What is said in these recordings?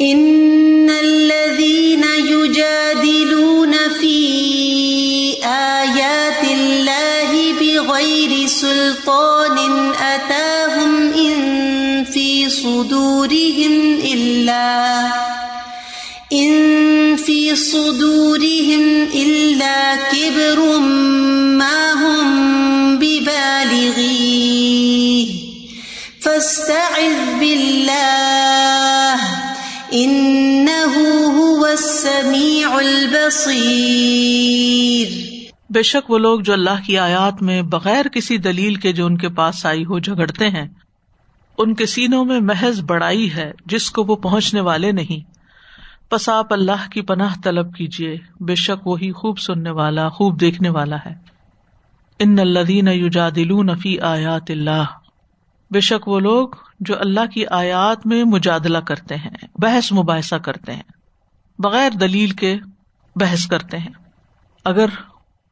ان الذين يجادلون في آيات الله بغير سلطان أتاهم إن في صدورهم إلا إن في صدورهم إلا كبر ما هم ببالغيه فاستعذ بے شک وہ لوگ جو اللہ کی آیات میں بغیر کسی دلیل کے جو ان کے پاس آئی ہو جھگڑتے ہیں، ان کے سینوں میں محض بڑائی ہے جس کو وہ پہنچنے والے نہیں۔ پس آپ اللہ کی پناہ طلب کیجیے بے شک وہی خوب سننے والا، خوب دیکھنے والا ہے۔ ان الدین یوجا دلو نفی آیات اللہ۔ بے شک وہ لوگ جو اللہ کی آیات میں مجادلہ کرتے ہیں، بحث مباحثہ کرتے ہیں۔ بغیر دلیل کے بحث کرتے ہیں۔ اگر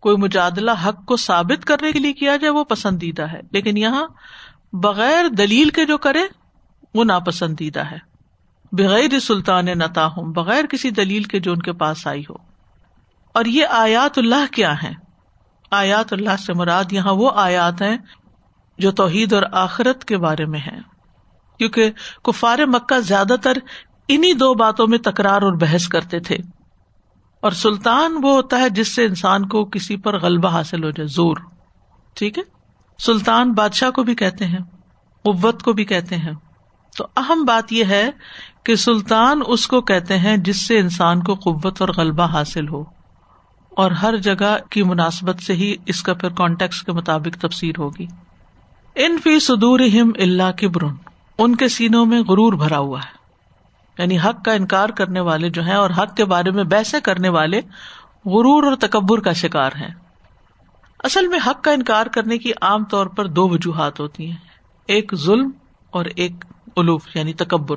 کوئی مجادلہ حق کو ثابت کرنے کے لیے کیا جائے، وہ پسندیدہ ہے۔ لیکن یہاں بغیر دلیل کے جو کرے، وہ ناپسندیدہ ہے۔ بغیر سلطان نتا ہوں، بغیر کسی دلیل کے جو ان کے پاس آئی ہو۔ اور یہ آیات اللہ کیا ہے آیات اللہ سے مراد یہاں وہ آیات ہیں جو توحید اور آخرت کے بارے میں ہے کیونکہ کفار مکہ زیادہ تر انہیں دو باتوں میں تکرار اور بحث کرتے تھے۔ اور سلطان وہ ہوتا ہے جس سے انسان کو کسی پر غلبہ حاصل ہو جائے، زور۔ ٹھیک ہے؟ سلطان بادشاہ کو بھی کہتے ہیں، قوت کو بھی کہتے ہیں۔ تو اہم بات یہ ہے کہ سلطان اس کو کہتے ہیں جس سے انسان کو قوت اور غلبہ حاصل ہو۔ اور ہر جگہ کی مناسبت سے ہی اس کا پھر کانٹیکس کے مطابق تفسیر ہوگی۔ ان فی سدور اللہ کی برن ان کے سینوں میں غرور بھرا ہوا ہے۔ یعنی حق کا انکار کرنے والے جو ہیں اور حق کے بارے میں بحث کرنے والے، غرور اور تکبر کا شکار ہیں۔ اصل میں حق کا انکار کرنے کی عام طور پر دو وجوہات ہوتی ہیں۔ ایک ظلم اور ایک الوف یعنی تکبر۔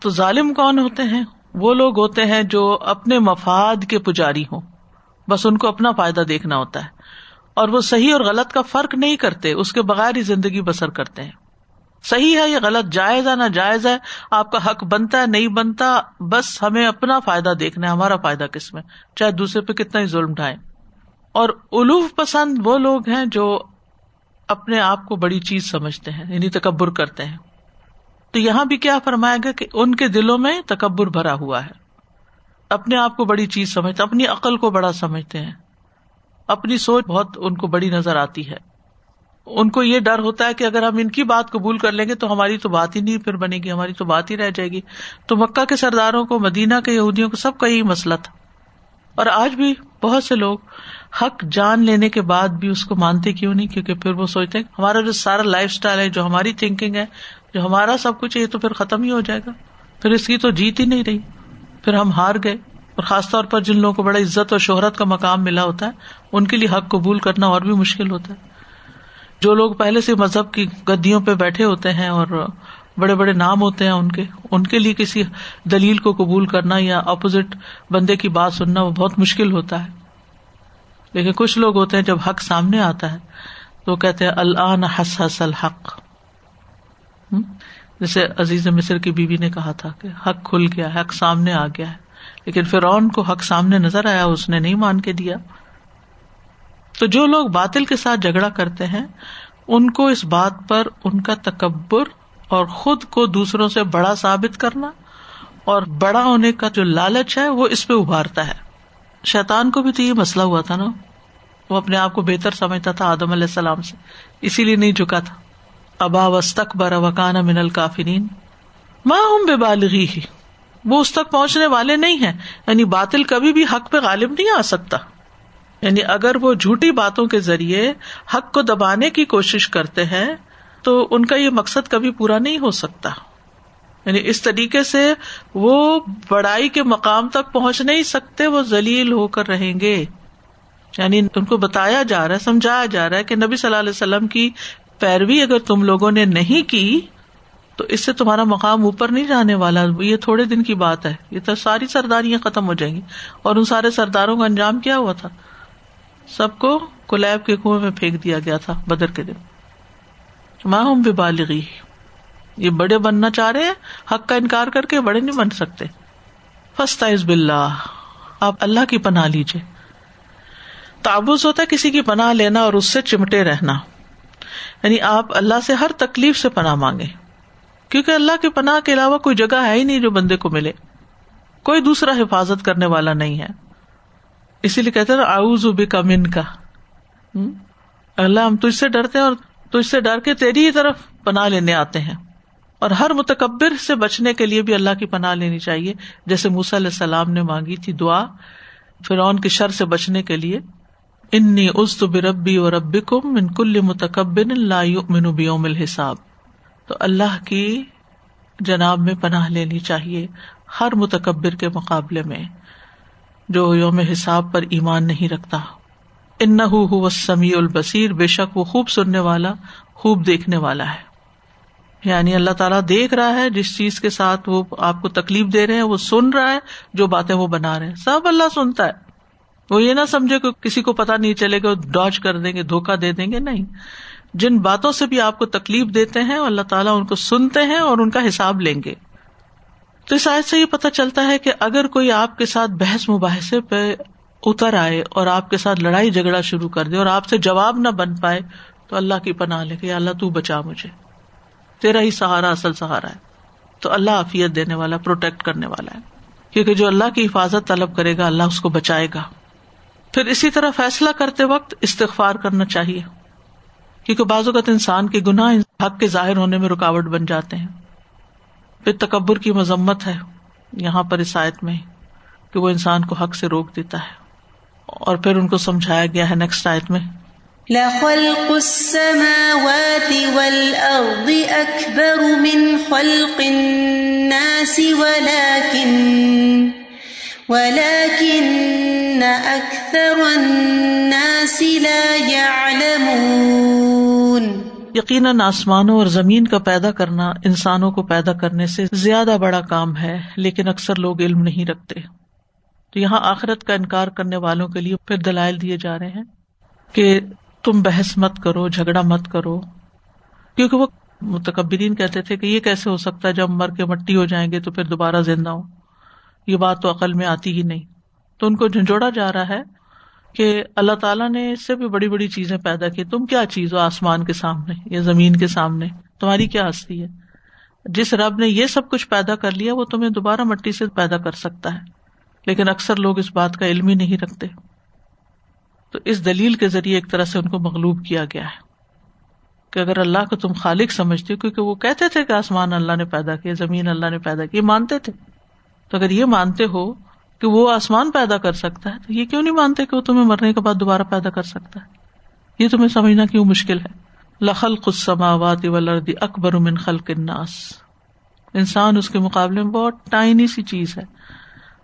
تو ظالم کون ہوتے ہیں؟ وہ لوگ ہوتے ہیں جو اپنے مفاد کے پجاری ہوں۔ بس ان کو اپنا فائدہ دیکھنا ہوتا ہے۔ اور وہ صحیح اور غلط کا فرق نہیں کرتے، اس کے بغیر ہی زندگی بسر کرتے ہیں۔ صحیح ہے، یہ غلط جائز ہے، نہ جائز ہے، آپ کا حق بنتا ہے، نہیں بنتا، بس ہمیں اپنا فائدہ دیکھنا ہے، ہمارا فائدہ کس میں؟ چاہے دوسرے پہ کتنا ہی ظلم ڈھائے اور الوف پسند وہ لوگ ہیں جو اپنے آپ کو بڑی چیز سمجھتے ہیں یعنی تکبر کرتے ہیں۔ تو یہاں بھی کیا فرمایا گیا کہ ان کے دلوں میں تکبر بھرا ہوا ہے۔ اپنے آپ کو بڑی چیز سمجھتے اپنی عقل کو بڑا سمجھتے ہیں۔ اپنی سوچ بہت ان کو بڑی نظر آتی ہے۔ ان کو یہ ڈر ہوتا ہے کہ اگر ہم ان کی بات قبول کر لیں گے تو ہماری تو بات ہی نہیں پھر بنے گی، ہماری تو بات ہی رہ جائے گی۔ تو مکہ کے سرداروں کو، مدینہ کے یہودیوں کو سب کا یہی مسئلہ تھا۔ اور آج بھی بہت سے لوگ حق جان لینے کے بعد بھی اس کو مانتے کیوں نہیں؟ کیونکہ پھر وہ سوچتے ہیں ہمارا جو سارا لائف اسٹائل ہے، جو ہماری تھنکنگ ہے، جو ہمارا سب کچھ ہے تو پھر ختم ہی ہو جائے گا۔ پھر اس کی تو جیت ہی نہیں رہی۔ پھر ہم ہار گئے۔ اور خاص طور پر جن لوگوں کو بڑا عزت اور شہرت کا مقام ملا ہوتا ہے، ان کے لیے حق قبول کرنا اور بھی مشکل ہوتا ہے۔ جو لوگ پہلے سے مذہب کی گدیوں پہ بیٹھے ہوتے ہیں اور بڑے بڑے نام ہوتے ہیں ان کے ان کے لیے کسی دلیل کو قبول کرنا یا اپوزٹ بندے کی بات سننا وہ بہت مشکل ہوتا ہے۔ لیکن کچھ لوگ ہوتے ہیں جب حق سامنے آتا ہے تو کہتے ہیں اللہ حس حس الحق جیسے عزیز مصر کی بیوی نے کہا تھا کہ حق کھل گیا حق سامنے آ گیا ہے۔ لیکن فرعون کو حق سامنے نظر آیا، اس نے نہیں مان کے دیا۔ تو جو لوگ باطل کے ساتھ جھگڑا کرتے ہیں، ان کو اس بات پر ان کا تکبر اور خود کو دوسروں سے بڑا ثابت کرنا اور بڑا ہونے کا جو لالچ ہے، وہ اس پہ ابھارتا ہے۔ شیتان کو بھی تو یہ مسئلہ ہوا تھا نا۔ وہ اپنے آپ کو بہتر سمجھتا تھا آدم علیہ السلام سے۔ اسی لیے نہیں جھکا تھا۔ ابا وسط برا وکان من الکافرین۔ ماں ہوں بے بالغی ہی وہ اس تک پہنچنے والے نہیں ہے یعنی باطل کبھی بھی حق پہ غالب نہیں آ سکتا۔ یعنی اگر وہ جھوٹی باتوں کے ذریعے حق کو دبانے کی کوشش کرتے ہیں، تو ان کا یہ مقصد کبھی پورا نہیں ہو سکتا۔ یعنی اس طریقے سے وہ بڑائی کے مقام تک پہنچ نہیں سکتے، وہ ذلیل ہو کر رہیں گے۔ یعنی ان کو بتایا جا رہا ہے، سمجھایا جا رہا ہے کہ نبی صلی اللہ علیہ وسلم کی پیروی اگر تم لوگوں نے نہیں کی، تو اس سے تمہارا مقام اوپر نہیں جانے والا۔ یہ تھوڑے دن کی بات ہے، یہ تو ساری سرداریاں ختم ہو جائیں گی۔ اور ان سارے سرداروں کا انجام کیا ہوا تھا؟ سب کو کلیب کے کنویں میں پھینک دیا گیا تھا بدر کے دن۔ ماں ہوں بے بالغی۔ یہ بڑے بننا چاہ رہے ہیں، حق کا انکار کر کے بڑے نہیں بن سکتے۔ فستا بلّہ آپ اللہ کی پناہ لیجیے تابوز ہوتا ہے کسی کی پناہ لینا اور اس سے چمٹے رہنا۔ یعنی آپ اللہ سے ہر تکلیف سے پناہ مانگے کیونکہ اللہ کی پناہ کے علاوہ کوئی جگہ ہے ہی نہیں جو بندے کو ملے۔ کوئی دوسرا حفاظت کرنے والا نہیں ہے۔ اسی لیے کہتے آؤز کا من کا اللہ ہم؟ تجھ سے ڈرتے ہیں اور تجھ سے ڈر کے تیری ہی طرف پناہ لینے آتے ہیں۔ اور ہر متکبر سے بچنے کے لیے بھی اللہ کی پناہ لینی چاہیے۔ جیسے موسی علیہ السلام نے مانگی تھی دعا فرعون کی شر سے بچنے کے لیے۔ انی ازت بربی اور ربی کم من کل متکبر لا بیوم الحساب. تو اللہ کی جناب میں پناہ لینی چاہیے ہر متکبر کے مقابلے میں۔ جو یوم حساب پر ایمان نہیں رکھتا۔ ان سمیع البصیر، بے شک وہ خوب سننے والا، خوب دیکھنے والا ہے۔ یعنی اللہ تعالیٰ دیکھ رہا ہے، جس چیز کے ساتھ وہ آپ کو تکلیف دے رہے ہیں، وہ سن رہا ہے، جو باتیں وہ بنا رہے ہیں۔ سب اللہ سنتا ہے۔ وہ یہ نہ سمجھے کہ کسی کو پتا نہیں چلے گا ڈاج کر دیں گے دھوکا دے دیں گے، نہیں۔ جن باتوں سے بھی آپ کو تکلیف دیتے ہیں، اللہ تعالیٰ ان کو سنتے ہیں اور ان کا حساب لیں گے۔ تو اس آیت سے یہ پتا چلتا ہے کہ اگر کوئی آپ کے ساتھ بحث مباحثے پہ اتر آئے اور آپ کے ساتھ لڑائی جھگڑا شروع کر دے اور آپ سے جواب نہ بن پائے، تو اللہ کی پناہ لے کہ اللہ تو بچا مجھے۔ تیرا ہی سہارا، اصل سہارا ہے۔ تو اللہ عافیت دینے والا، پروٹیکٹ کرنے والا ہے۔ کیونکہ جو اللہ کی حفاظت طلب کرے گا، اللہ اس کو بچائے گا۔ پھر اسی طرح فیصلہ کرتے وقت استغفار کرنا چاہیے۔ کیونکہ بعض اوقات انسان کے گناہ حق کے ظاہر ہونے میں رکاوٹ بن جاتے ہیں۔ پھر تکبر کی مذمت ہے یہاں پر اس آیت میں کہ وہ انسان کو حق سے روک دیتا ہے اور پھر ان کو سمجھایا گیا ہے نیکسٹ آیت میں۔ لخلق السماوات والأرض أكبر من خلق الناس ولكن ولكن أكثر الناس لا يعلمون یقیناً آسمانوں اور زمین کا پیدا کرنا انسانوں کو پیدا کرنے سے زیادہ بڑا کام ہے، لیکن اکثر لوگ علم نہیں رکھتے۔ تو یہاں آخرت کا انکار کرنے والوں کے لیے پھر دلائل دیے جا رہے ہیں کہ تم بحث مت کرو، جھگڑا مت کرو۔ کیونکہ وہ متکبرین کہتے تھے کہ یہ کیسے ہو سکتا ہے، جب مر کے مٹی ہو جائیں گے تو پھر دوبارہ زندہ ہو یہ بات تو عقل میں آتی ہی نہیں۔ تو ان کو جھنجھوڑا جا رہا ہے کہ اللہ تعالیٰ نے اس سے بھی بڑی بڑی چیزیں پیدا کی۔ تم کیا چیز ہو آسمان کے سامنے یا زمین کے سامنے؟ تمہاری کیا ہستی ہے؟ جس رب نے یہ سب کچھ پیدا کر لیا، وہ تمہیں دوبارہ مٹی سے پیدا کر سکتا ہے۔ لیکن اکثر لوگ اس بات کا علم ہی نہیں رکھتے۔ تو اس دلیل کے ذریعے ایک طرح سے ان کو مغلوب کیا گیا ہے کہ اگر اللہ کو تم خالق سمجھتے ہو، کیونکہ وہ کہتے تھے کہ آسمان اللہ نے پیدا کیا، زمین اللہ نے پیدا کی مانتے تھے۔ تو اگر یہ مانتے ہو کہ وہ آسمان پیدا کر سکتا ہے، تو یہ کیوں نہیں مانتے کہ وہ تمہیں مرنے کے بعد دوبارہ پیدا کر سکتا ہے؟ یہ تمہیں سمجھنا کیوں مشکل ہے؟ لخل خسماوات ولردی اکبر من خلق الناس۔ انسان اس کے مقابلے میں بہت ٹائنی سی چیز ہے۔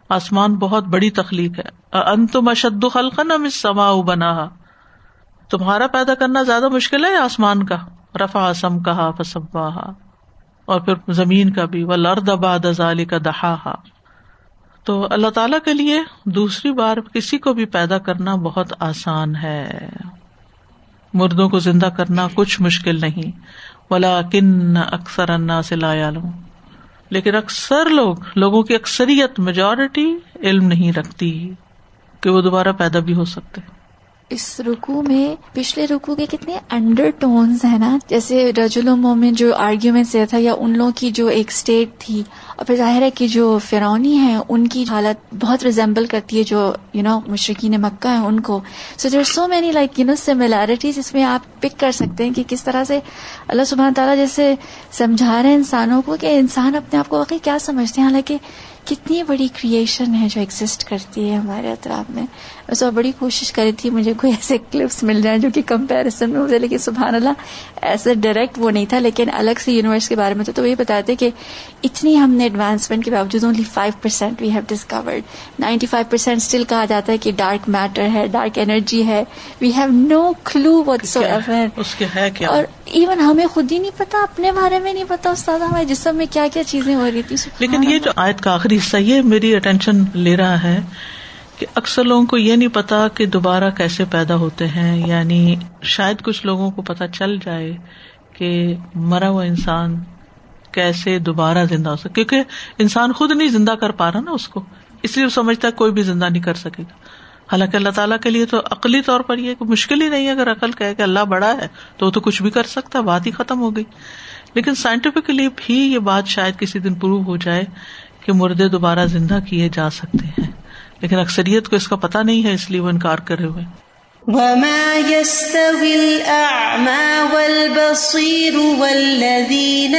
آسمان بہت بڑی تخلیق ہے۔ انتم اشد خلق نم سما بنا تمہارا پیدا کرنا زیادہ مشکل ہے آسمان کا؟ رفا سم کہا فسبا اور پھر زمین کا بھی۔ وہ لرد آباد ازالی کا دہا تو اللہ تعالی کے لیے دوسری بار کسی کو بھی پیدا کرنا بہت آسان ہے۔ مردوں کو زندہ کرنا کچھ مشکل نہیں۔ ولا کن اکثر انا سے لایا لوں لیکن اکثر لوگ، لوگوں کی اکثریت میجورٹی علم نہیں رکھتی کہ وہ دوبارہ پیدا بھی ہو سکتے۔ اس رکو میں پچھلے رکو کے کتنے انڈر ٹونز ہیں نا؟ جیسے رجولوں میں جو آرگیومنٹ سے تھا یا ان لوگوں کی جو ایک اسٹیٹ تھی، اور پھر ظاہر ہے کہ جو فرونی ہیں، ان کی حالت بہت ریزمبل کرتی ہے جو یو نو مشرقین مکہ ہیں ان کو. So there so many like you know similarities اس میں آپ پک کر سکتے ہیں کہ کس طرح سے اللہ سبحانہ تعالیٰ جیسے سمجھا رہے ہیں انسانوں کو کہ انسان اپنے آپ کو واقعی کیا سمجھتے ہیں؟ حالانکہ کتنی بڑی کریشن ہے جو ایگزٹ کرتی ہے ہمارے اطراف میں. ویسے بڑی کوشش کری تھی مجھے کوئی ایسے کلپس مل جائیں جو کہ کمپیرزن میں مجھے لیکن سبحان اللہ ایسے ڈائریکٹ وہ نہیں تھا لیکن الگ سے یونیورس کے بارے میں تو یہ بتاتے کہ اتنی ہم نے ایڈوانسمنٹ کے باوجود only five percent we have discovered ninety five percent still کہا جاتا ہے کہ ڈارک میٹر ہے ڈارک انرجی ہے۔ We have no clue whatsoever اور ایون ہمیں خود ہی نہیں پتا اپنے بارے میں نہیں پتا استاد ہمارے جسم میں کیا کیا چیزیں ہو رہی تھی لیکن یہ جو آیت کا آخری حصہ یہ میری اٹینشن لے رہا ہے۔ کہ اکثر لوگوں کو یہ نہیں پتا کہ دوبارہ کیسے پیدا ہوتے ہیں یعنی شاید کچھ لوگوں کو پتا چل جائے کہ مرا ہوا انسان کیسے دوبارہ زندہ ہو سکے، کیونکہ انسان خود نہیں زندہ کر پا رہا نا اس کو، اس لیے وہ سمجھتا ہے کوئی بھی زندہ نہیں کر سکے گا۔ حالانکہ اللہ تعالیٰ کے لیے تو عقلی طور پر یہ مشکل ہی نہیں ہے، اگر عقل کہے کہ اللہ بڑا ہے تو وہ تو کچھ بھی کر سکتا ہے، بات ہی ختم ہو گئی۔ لیکن سائنٹیفکلی بھی یہ بات شاید کسی دن پروو ہو جائے کہ مردے دوبارہ زندہ کیے جا سکتے ہیں۔ لیکن اکثریت کو اس کا پتا نہیں ہے اس لیے وہ انکار کرے ہوئے۔ وما يستوي الأعمى والبصير والذين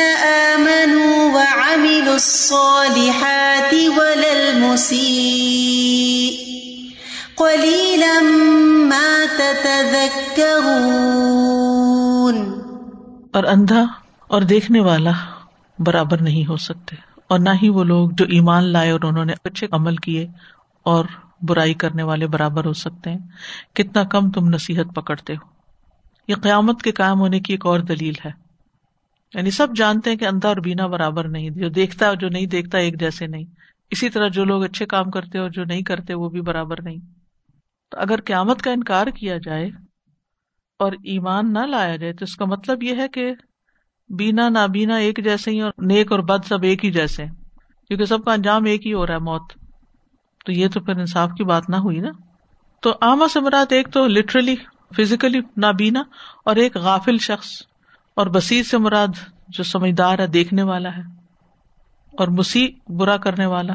آمنوا وعملوا الصالحات ولا المسيء قليلا ما تتذكرون۔ اور اندھا اور دیکھنے والا برابر نہیں ہو سکتے۔ اور نہ ہی وہ لوگ جو ایمان لائے اور انہوں نے اچھے عمل کیے اور برائی کرنے والے برابر ہو سکتے ہیں۔ کتنا کم تم نصیحت پکڑتے ہو۔ یہ قیامت کے قائم ہونے کی ایک اور دلیل ہے۔ یعنی سب جانتے ہیں کہ اندھا اور بینا برابر نہیں، جو دیکھتا جو نہیں دیکھتا ایک جیسے نہیں۔ اسی طرح جو لوگ اچھے کام کرتے اور جو نہیں کرتے وہ بھی برابر نہیں۔ تو اگر قیامت کا انکار کیا جائے اور ایمان نہ لایا جائے، تو اس کا مطلب یہ ہے کہ بینا، نابینا ایک جیسے ہی اور نیک اور بد سب ایک ہی جیسے کیونکہ سب کا انجام ایک ہی ہو رہا ہے، موت۔ تو یہ تو پھر انصاف کی بات نہ ہوئی نا۔ تو آما سے مراد ایک تو لٹرلی فزیکلی نابینا اور ایک غافل شخص۔ اور بصیر سے مراد جو سمجھدار ہے، دیکھنے والا ہے۔ اور مسیح برا کرنے والا۔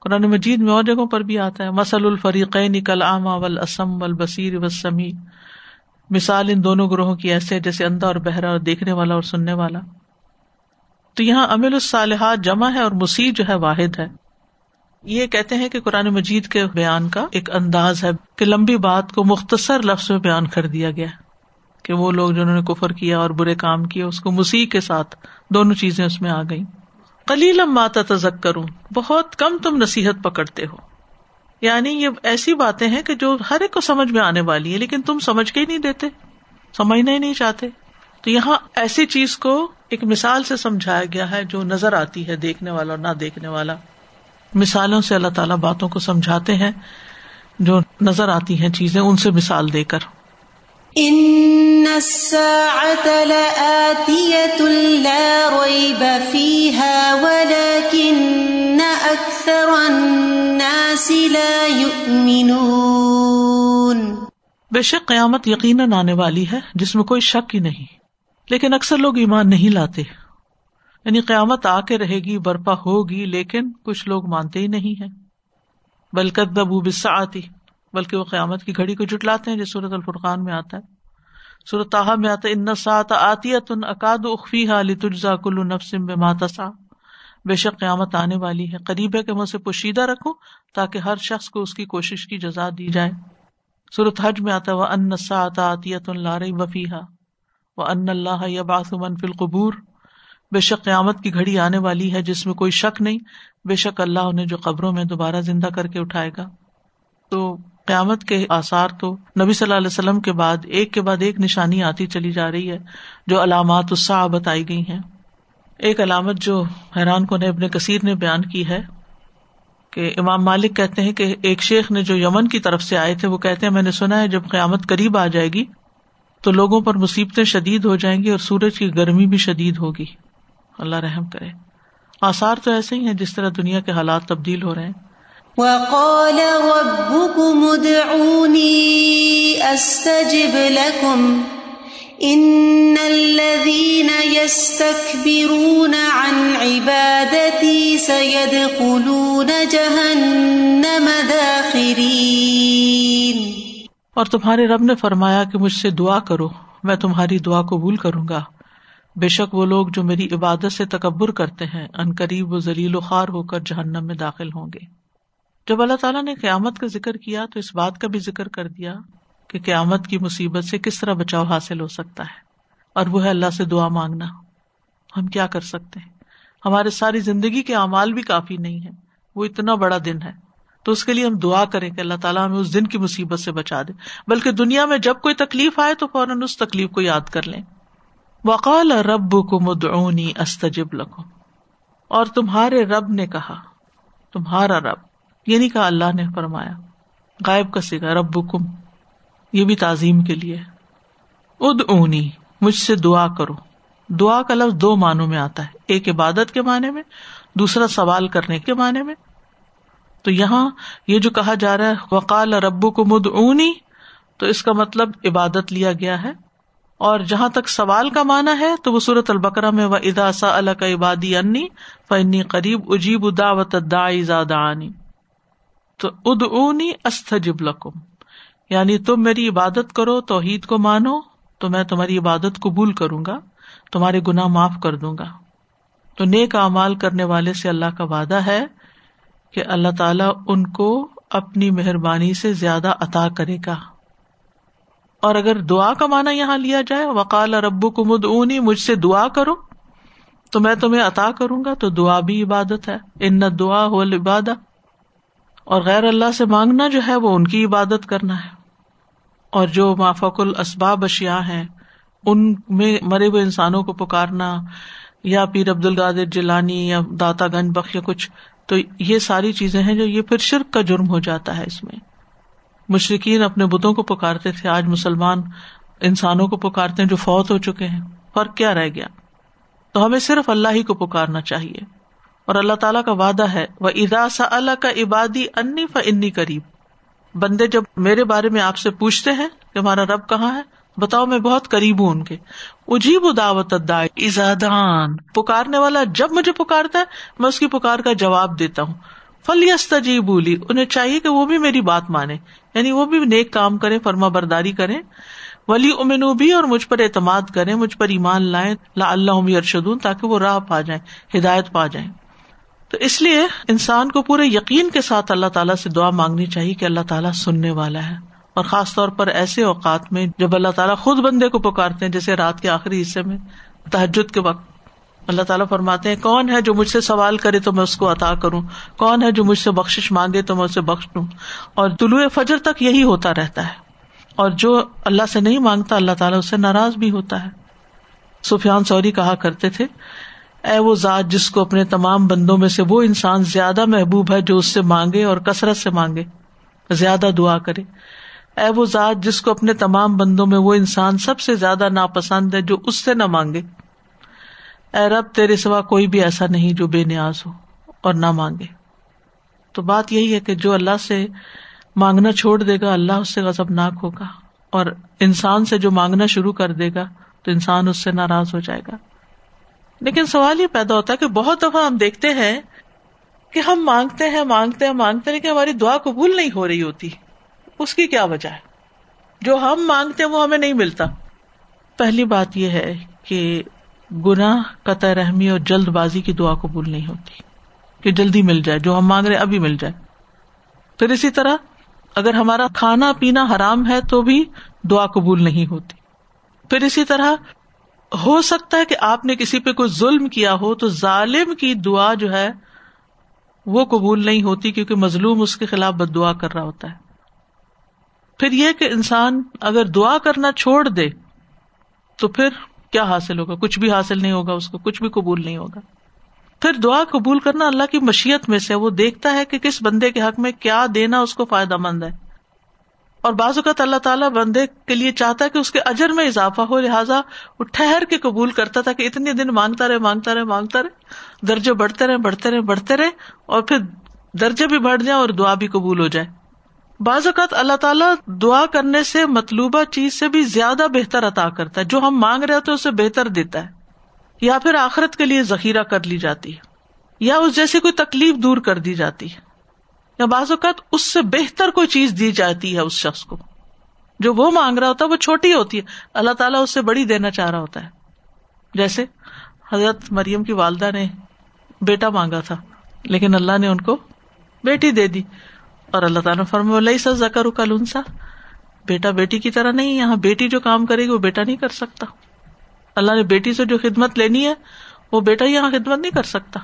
قرآن مجید میں اور جگہوں پر بھی آتا ہے۔ مسل الفریقین کل آما ول اسم ول بصیر مثال ان دونوں گروہوں کی ایسے جیسے اندھا اور بہرا اور دیکھنے والا اور سننے والا۔ تو یہاں امل الصالحات جمع ہے اور مسیح جو ہے واحد ہے۔ یہ کہتے ہیں کہ قرآن مجید کے بیان کا ایک انداز ہے کہ لمبی بات کو مختصر لفظ میں بیان کر دیا گیا کہ وہ لوگ جنہوں نے کفر کیا اور برے کام کیے اس کو مسیح کے ساتھ دونوں چیزیں اس میں آ گئی کلیلم ماتا تزک کروں بہت کم تم نصیحت پکڑتے ہو۔ یعنی یہ ایسی باتیں ہیں کہ جو ہر ایک کو سمجھ میں آنے والی ہے لیکن تم سمجھ کے ہی نہیں دیتے سمجھنا ہی نہیں چاہتے۔ تو یہاں ایسی چیز کو ایک مثال سے سمجھایا گیا ہے جو نظر آتی ہے دیکھنے والا اور نہ دیکھنے والا۔ مثالوں سے اللہ تعالیٰ باتوں کو سمجھاتے ہیں جو نظر آتی ہیں چیزیں ان سے مثال دے کر۔ بے شک قیامت یقیناً آنے والی ہے جس میں کوئی شک ہی نہیں۔ لیکن اکثر لوگ ایمان نہیں لاتے۔ یعنی قیامت آ کے رہے گی، برپا ہوگی، لیکن کچھ لوگ مانتے ہی نہیں ہے بلکہ دبو بسا آتی بلکہ وہ قیامت کی گھڑی کو جٹلاتے ہیں، جو سورت الفرقان میں آتا ہے۔ سورت تاہا میں آتا ہے، ان سات آتی تن اکاد اخفی علی تجزا کلو نفسم بے ماتا سا بے شک قیامت آنے والی ہے۔ قریب ہے کہ میں اسے پوشیدہ رکھوں، تاکہ ہر شخص کو اس کی کوشش کی جزا دی جائے۔ سورت حج میں آتا وہ ان سات آتی تن لارئی وفیحا وہ ان اللہ یا باسمن فل قبور بے شک قیامت کی گھڑی آنے والی ہے جس میں کوئی شک نہیں۔ بے شک اللہ انہیں جو قبروں میں دوبارہ زندہ کر کے اٹھائے گا۔ تو قیامت کے آثار تو نبی صلی اللہ علیہ وسلم کے بعد، ایک کے بعد ایک نشانی آتی چلی جا رہی ہے، جو علامات السا بتائی گئی ہیں۔ ایک علامت جو حیران کو نے اپنے کثیر نے بیان کی ہے کہ امام مالک کہتے ہیں کہ ایک شیخ نے جو یمن کی طرف سے آئے تھے، وہ کہتے ہیں، میں نے سنا ہے جب قیامت قریب آ جائے گی تو لوگوں پر مصیبتیں شدید ہو جائیں گی اور سورج کی گرمی بھی شدید ہوگی۔ اللہ رحم کرے۔ آثار تو ایسے ہی ہیں جس طرح دنیا کے حالات تبدیل ہو رہے ہیں۔ وقال ربكم ادعوني استجب لكم۔ ان الذين يستكبرون عن عبادتي سيدخلون جهنم داخرين۔ اور تمہارے رب نے فرمایا کہ مجھ سے دعا کرو میں تمہاری دعا قبول کروں گا۔ بے شک وہ لوگ جو میری عبادت سے تکبر کرتے ہیں، ان قریب و ذلیل و خوار ہو کر جہنم میں داخل ہوں گے۔ جب اللہ تعالیٰ نے قیامت کا ذکر کیا تو اس بات کا بھی ذکر کر دیا کہ قیامت کی مصیبت سے کس طرح بچاؤ حاصل ہو سکتا ہے۔ اور وہ ہے اللہ سے دعا مانگنا۔ ہم کیا کر سکتے ہیں؟ ہمارے ساری زندگی کے اعمال بھی کافی نہیں ہے وہ اتنا بڑا دن ہے۔ تو اس کے لیے ہم دعا کریں کہ اللہ تعالیٰ ہمیں اس دن کی مصیبت سے بچا دے۔ بلکہ دنیا میں جب کوئی تکلیف آئے تو فوراً اس تکلیف کو یاد کر لیں۔ وقال رب کو مدعونی استجب لکھو اور تمہارے رب نے کہا، تمہارا رب یہ نہیں کہا اللہ نے فرمایا، غائب کا سیگا رب کم یہ بھی تعظیم کے لیے۔ اد اونی مجھ سے دعا کرو۔ دعا کا لفظ دو معنوں میں آتا ہے، ایک عبادت کے معنی میں، دوسرا سوال کرنے کے معنی میں۔ تو یہاں یہ جو کہا جا رہا ہے، وقال ربو کو مد اونی تو اس کا مطلب عبادت لیا گیا ہے۔ اور جہاں تک سوال کا مانا ہے تو وہ صورت البکرا میں وہ اداسا اللہ کا عبادی انی فنی قریب اجیب دعوت انی تو اد اونی استجب لکم۔ یعنی تم میری عبادت کرو، توحید کو مانو، تو میں تمہاری عبادت قبول کروں گا، تمہارے گناہ معاف کر دوں گا۔ تو نیک امال کرنے والے سے اللہ کا وعدہ ہے کہ اللہ تعالیٰ ان کو اپنی مہربانی سے زیادہ عطا کرے گا۔ اور اگر دعا کا مانا یہاں لیا جائے وکال ربو کو مد اونی مجھ سے دعا کرو، تو میں تمہیں عطا کروں گا، تو دعا بھی عبادت ہے۔ ان دعا ہو عبادت اور غیر اللہ سے مانگنا جو ہے، وہ ان کی عبادت کرنا ہے۔ اور جو مافق الاسباب اشیاء ہیں، ان میں مرے ہوئے انسانوں کو پکارنا، یا پیر عبد القادر جیلانی، یا داتا گنج بخش یا کچھ، تو یہ ساری چیزیں ہیں جو یہ پھر شرک کا جرم ہو جاتا ہے اس میں۔ مشرقین اپنے بتوں کو پکارتے تھے، آج مسلمان انسانوں کو پکارتے ہیں جو فوت ہو چکے ہیں۔ فرق کیا رہ گیا؟ تو ہمیں صرف اللہ ہی کو پکارنا چاہیے۔ اور اللہ تعالیٰ کا وعدہ ہے وہ ادا سا اللہ کا عبادی انی انی قریب بندے جب میرے بارے میں آپ سے پوچھتے ہیں کہ ہمارا رب کہاں ہے، بتاؤ میں بہت قریب ہوں ان کے۔ اجیب دعوت ازادان پکارنے والا جب مجھے پکارتا ہے، میں اس کی پکار کا جواب دیتا ہوں۔ فلیست بولی انہیں چاہیے کہ وہ بھی میری بات مانے۔ یعنی وہ بھی نیک کام کرے فرما برداری کرے ولی امنو بھی اور مجھ پر اعتماد کرے مجھ پر ایمان لائیں۔ لا اللہ ارشدون تاکہ وہ راہ پا جائیں، ہدایت پا جائیں۔ تو اس لیے انسان کو پورے یقین کے ساتھ اللہ تعالیٰ سے دعا مانگنی چاہیے کہ اللہ تعالیٰ سننے والا ہے۔ اور خاص طور پر ایسے اوقات میں جب اللہ تعالیٰ خود بندے کو پکارتے ہیں، جیسے رات کے آخری حصے میں تحجد کے وقت۔ اللہ تعالیٰ فرماتے ہیں، کون ہے جو مجھ سے سوال کرے تو میں اس کو عطا کروں؟ کون ہے جو مجھ سے بخش مانگے تو میں اسے بخش دوں؟ اور طلوع فجر تک یہی ہوتا رہتا ہے۔ اور جو اللہ سے نہیں مانگتا، اللہ تعالیٰ اس سے ناراض بھی ہوتا ہے۔ سفیان سوری کہا کرتے تھے، اے وہ ذات جس کو اپنے تمام بندوں میں سے وہ انسان زیادہ محبوب ہے جو اس سے مانگے اور کثرت سے مانگے، زیادہ دعا کرے۔ اے وہ ذات جس کو اپنے تمام بندوں میں وہ انسان سب سے زیادہ ناپسند ہے جو اس سے نہ مانگے۔ اے رب، تیرے سوا کوئی بھی ایسا نہیں جو بے نیاز ہو اور نہ مانگے۔ تو بات یہی ہے کہ جو اللہ سے مانگنا چھوڑ دے گا، اللہ اس سے غزب ناک ہوگا۔ اور انسان سے جو مانگنا شروع کر دے گا، تو انسان اس سے ناراض ہو جائے گا۔ لیکن سوال یہ پیدا ہوتا ہے کہ بہت دفعہ ہم دیکھتے ہیں کہ ہم مانگتے ہیں مانگتے ہیں مانگتے ہیں، لیکن ہماری دعا قبول نہیں ہو رہی ہوتی۔ اس کی کیا وجہ ہے؟ جو ہم مانگتے ہیں، وہ ہمیں نہیں ملتا۔ پہلی بات یہ ہے کہ گناہ، قطع، رحمی اور جلد بازی کی دعا قبول نہیں ہوتی، کہ جلدی مل جائے، جو ہم مانگ رہے ابھی مل جائے۔ پھر اسی طرح اگر ہمارا کھانا پینا حرام ہے تو بھی دعا قبول نہیں ہوتی۔ پھر اسی طرح ہو سکتا ہے کہ آپ نے کسی پہ کوئی ظلم کیا ہو تو ظالم کی دعا جو ہے وہ قبول نہیں ہوتی کیونکہ مظلوم اس کے خلاف بد دعا کر رہا ہوتا ہے۔ پھر یہ کہ انسان اگر دعا کرنا چھوڑ دے تو پھر کیا حاصل ہوگا؟ کچھ بھی حاصل نہیں ہوگا اس کو، کچھ بھی قبول نہیں ہوگا۔ پھر دعا قبول کرنا اللہ کی مشیت میں سے، وہ دیکھتا ہے کہ کس بندے کے حق میں کیا دینا اس کو فائدہ مند ہے۔ اور بعض اوقات اللہ تعالیٰ بندے کے لیے چاہتا ہے کہ اس کے اجر میں اضافہ ہو، لہٰذا وہ ٹھہر کے قبول کرتا تھا کہ اتنے دن مانگتا رہے مانگتا رہے مانگتا رہے۔ درجے بڑھتے رہے بڑھتے رہے بڑھتے رہے اور پھر درجے بھی بڑھ جائیں اور دعا بھی قبول ہو جائے۔ بعض اوقات اللہ تعالیٰ دعا کرنے سے مطلوبہ چیز سے بھی زیادہ بہتر عطا کرتا ہے۔ جو ہم مانگ رہے ہوتے اسے بہتر دیتا ہے۔ یا پھر آخرت کے لیے ذخیرہ کر لی جاتی ہے۔ یا اس جیسی کوئی تکلیف دور کر دی جاتی ہے۔ یا بعض اوقات اس سے بہتر کوئی چیز دی جاتی ہے اس شخص کو۔ جو وہ مانگ رہا ہوتا ہے وہ چھوٹی ہوتی ہے۔ اللہ تعالیٰ اس سے بڑی دینا چاہ رہا ہوتا ہے۔ جیسے حضرت مریم کی والدہ نے بیٹا مانگا تھا، لیکن اللہ نے ان کو بیٹی دے دی۔ اور اللہ تعالیٰ فرم سا زکر کا لنسا بیٹا بیٹی کی طرح نہیں، یہاں بیٹی جو کام کرے گی، وہ بیٹا نہیں کر سکتا۔ اللہ نے بیٹی سے جو خدمت لینی ہے، وہ بیٹا یہاں خدمت نہیں کر سکتا۔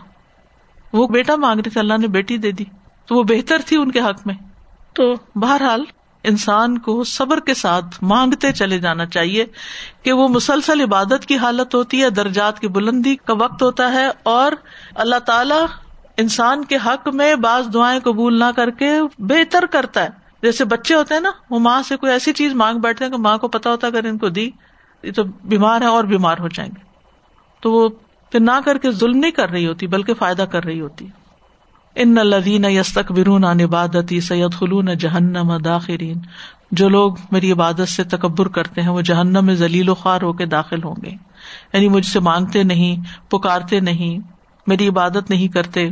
وہ بیٹا مانگ رہی تھی اللہ نے بیٹی دے دی۔ تو وہ بہتر تھی ان کے حق میں۔ تو بہرحال، انسان کو صبر کے ساتھ مانگتے چلے جانا چاہیے کہ وہ مسلسل عبادت کی حالت ہوتی ہے، درجات کی بلندی کا وقت ہوتا ہے اور اللہ تعالی انسان کے حق میں بعض دعائیں قبول نہ کر کے بہتر کرتا ہے۔ جیسے بچے ہوتے ہیں نا، وہ ماں سے کوئی ایسی چیز مانگ بیٹھتے ہیں کہ ماں کو پتا ہوتا اگر ان کو دی، یہ تو بیمار ہے اور بیمار ہو جائیں گے۔ تو وہ پھر نہ کر کے ظلم نہیں کر رہی ہوتی، بلکہ فائدہ کر رہی ہوتی۔ ان لدین یستک برون عبادتی سید خلون جہنم داخرین۔ جو لوگ میری عبادت سے تکبر کرتے ہیں، وہ جہنم میں ذلیل و خوار ہو کے داخل ہوں گے۔ یعنی مجھ سے مانگتے نہیں، پکارتے نہیں، میری عبادت نہیں کرتے۔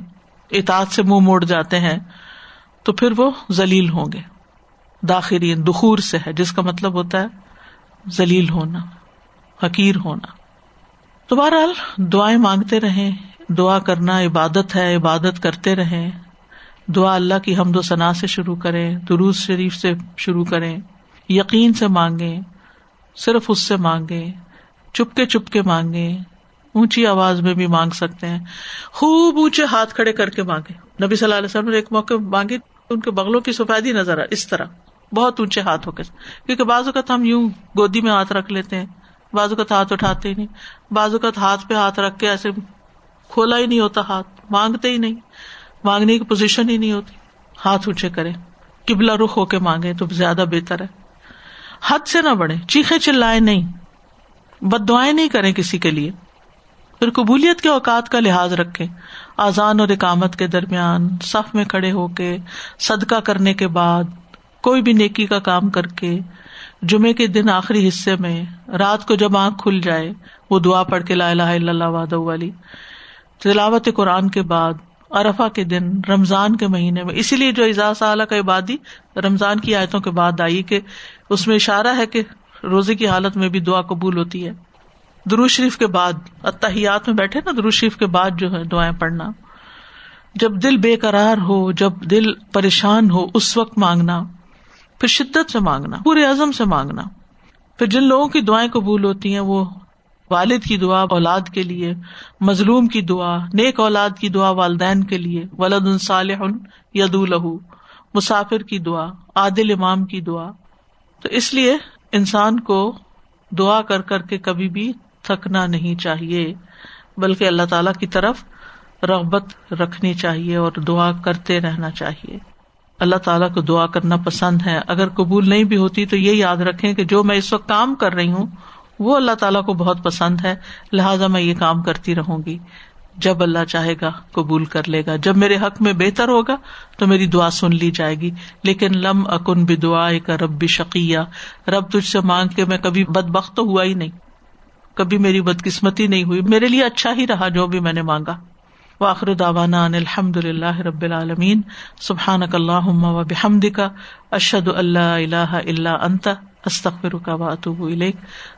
اطاعت سے منہ موڑ جاتے ہیں تو پھر وہ ذلیل ہوں گے۔ داخرین، دخور سے ہے، جس کا مطلب ہوتا ہے ذلیل ہونا، حقیر ہونا۔ تو بہرحال دعائیں مانگتے رہیں، دعا کرنا عبادت ہے، عبادت کرتے رہیں۔ دعا اللہ کی حمد و ثنا سے شروع کریں دروز شریف سے شروع کریں۔ یقین سے مانگے صرف اس سے مانگے چپ کے چپ کے مانگے اونچی آواز میں بھی مانگ سکتے ہیں۔ خوب اونچے ہاتھ کھڑے کر کے مانگے۔ نبی صلی اللہ علیہ وسلم نے ایک موقع مانگے ان کے بغلوں کی سفیدی نظر آ اس طرح۔ بہت اونچے ہاتھ ہو کے۔ کیونکہ بعض اوقات ہم یوں گودی میں ہاتھ رکھ لیتے ہیں، بعض اوقات ہاتھ اٹھاتے ہی نہیں۔ بعض اوقات ہاتھ پہ ہاتھ رکھ کے ایسے کھولا ہی نہیں ہوتا ہاتھ، مانگتے ہی نہیں۔ مانگنے کی پوزیشن ہی نہیں ہوتی۔ ہاتھ اونچے کرے کبلا رخ ہو کے مانگے تو زیادہ بہتر ہے۔ حد سے نہ بڑھے چیخے چلائے نہیں۔ بد دعائیں نہیں کریں کسی کے لیے۔ پھر قبولیت کے اوقات کا لحاظ رکھے، آزان اور اکامت کے درمیان، صف میں کھڑے ہو کے، صدقہ کرنے کے بعد، کوئی بھی نیکی کا کام کر کے جمعے کے دن آخری حصے میں، رات کو جب آنکھ کھل جائے، وہ دعا پڑھ کے لا الہ الا اللہ واد والی۔ تلاوت قرآن کے بعد ارفا کے دن، رمضان کے مہینے میں۔ اسی لیے جو اعزاز اعلیٰ کا عبادی، رمضان کی آیتوں کے بعد آئی کہ اس میں اشارہ ہے کہ روزے کی حالت میں بھی دعا قبول ہوتی ہے۔ درو شریف کے بعد اتحیات میں بیٹھے نا درو شریف کے بعد جو ہے دعائیں پڑھنا۔ جب دل بے قرار ہو، جب دل پریشان ہو، اس وقت مانگنا۔ پھر شدت سے مانگنا، پورے عزم سے مانگنا۔ پھر جن لوگوں کی دعائیں قبول ہوتی ہیں، وہ والد کی دعا، اولاد کے لیے، مظلوم کی دعا، نیک اولاد کی دعا، والدین کے لیے۔ ولاد صالح ید الہو مسافر کی دعا، عادل امام کی دعا۔ تو اس لیے انسان کو دعا کر کر کے کبھی بھی تھکنا نہیں چاہیے، بلکہ اللہ تعالی کی طرف رغبت رکھنی چاہیے اور دعا کرتے رہنا چاہیے۔ اللہ تعالیٰ کو دعا کرنا پسند ہے۔ اگر قبول نہیں بھی ہوتی تو یہ یاد رکھے کہ جو میں اس وقت کام کر رہی ہوں، وہ اللہ تعالیٰ کو بہت پسند ہے۔ لہٰذا میں یہ کام کرتی رہوں گی۔ جب اللہ چاہے گا، قبول کر لے گا۔ جب میرے حق میں بہتر ہوگا تو میری دعا سن لی جائے گی۔ لیکن لم اکن بھی دعا کا رب بھی شکیہ رب تجھ سے مانگ کے میں کبھی بد بخت تو ہوا ہی نہیں۔ کبھی میری بدقسمتی نہیں ہوئی۔ میرے لیے اچھا ہی رہا جو بھی میں نے مانگا۔ واخر داوانا الحمد اللہ رب العالمین۔ سبحان اللہ و بحمد کا اشد اللہ اللہ اللہ انت۔ استخر کا واتوب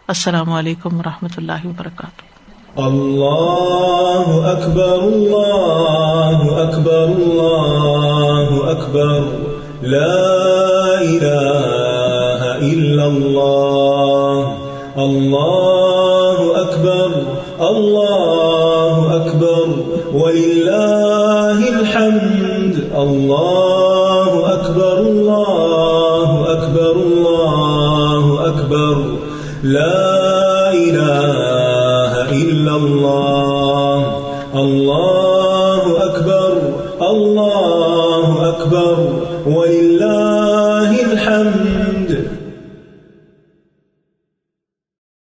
السلام علیکم و رحمۃ اللہ وبرکاتہ۔ اللہ اکبر اللہ اکبر اللہ اکبر۔ لا الہ الا اللہ۔ اللہ الله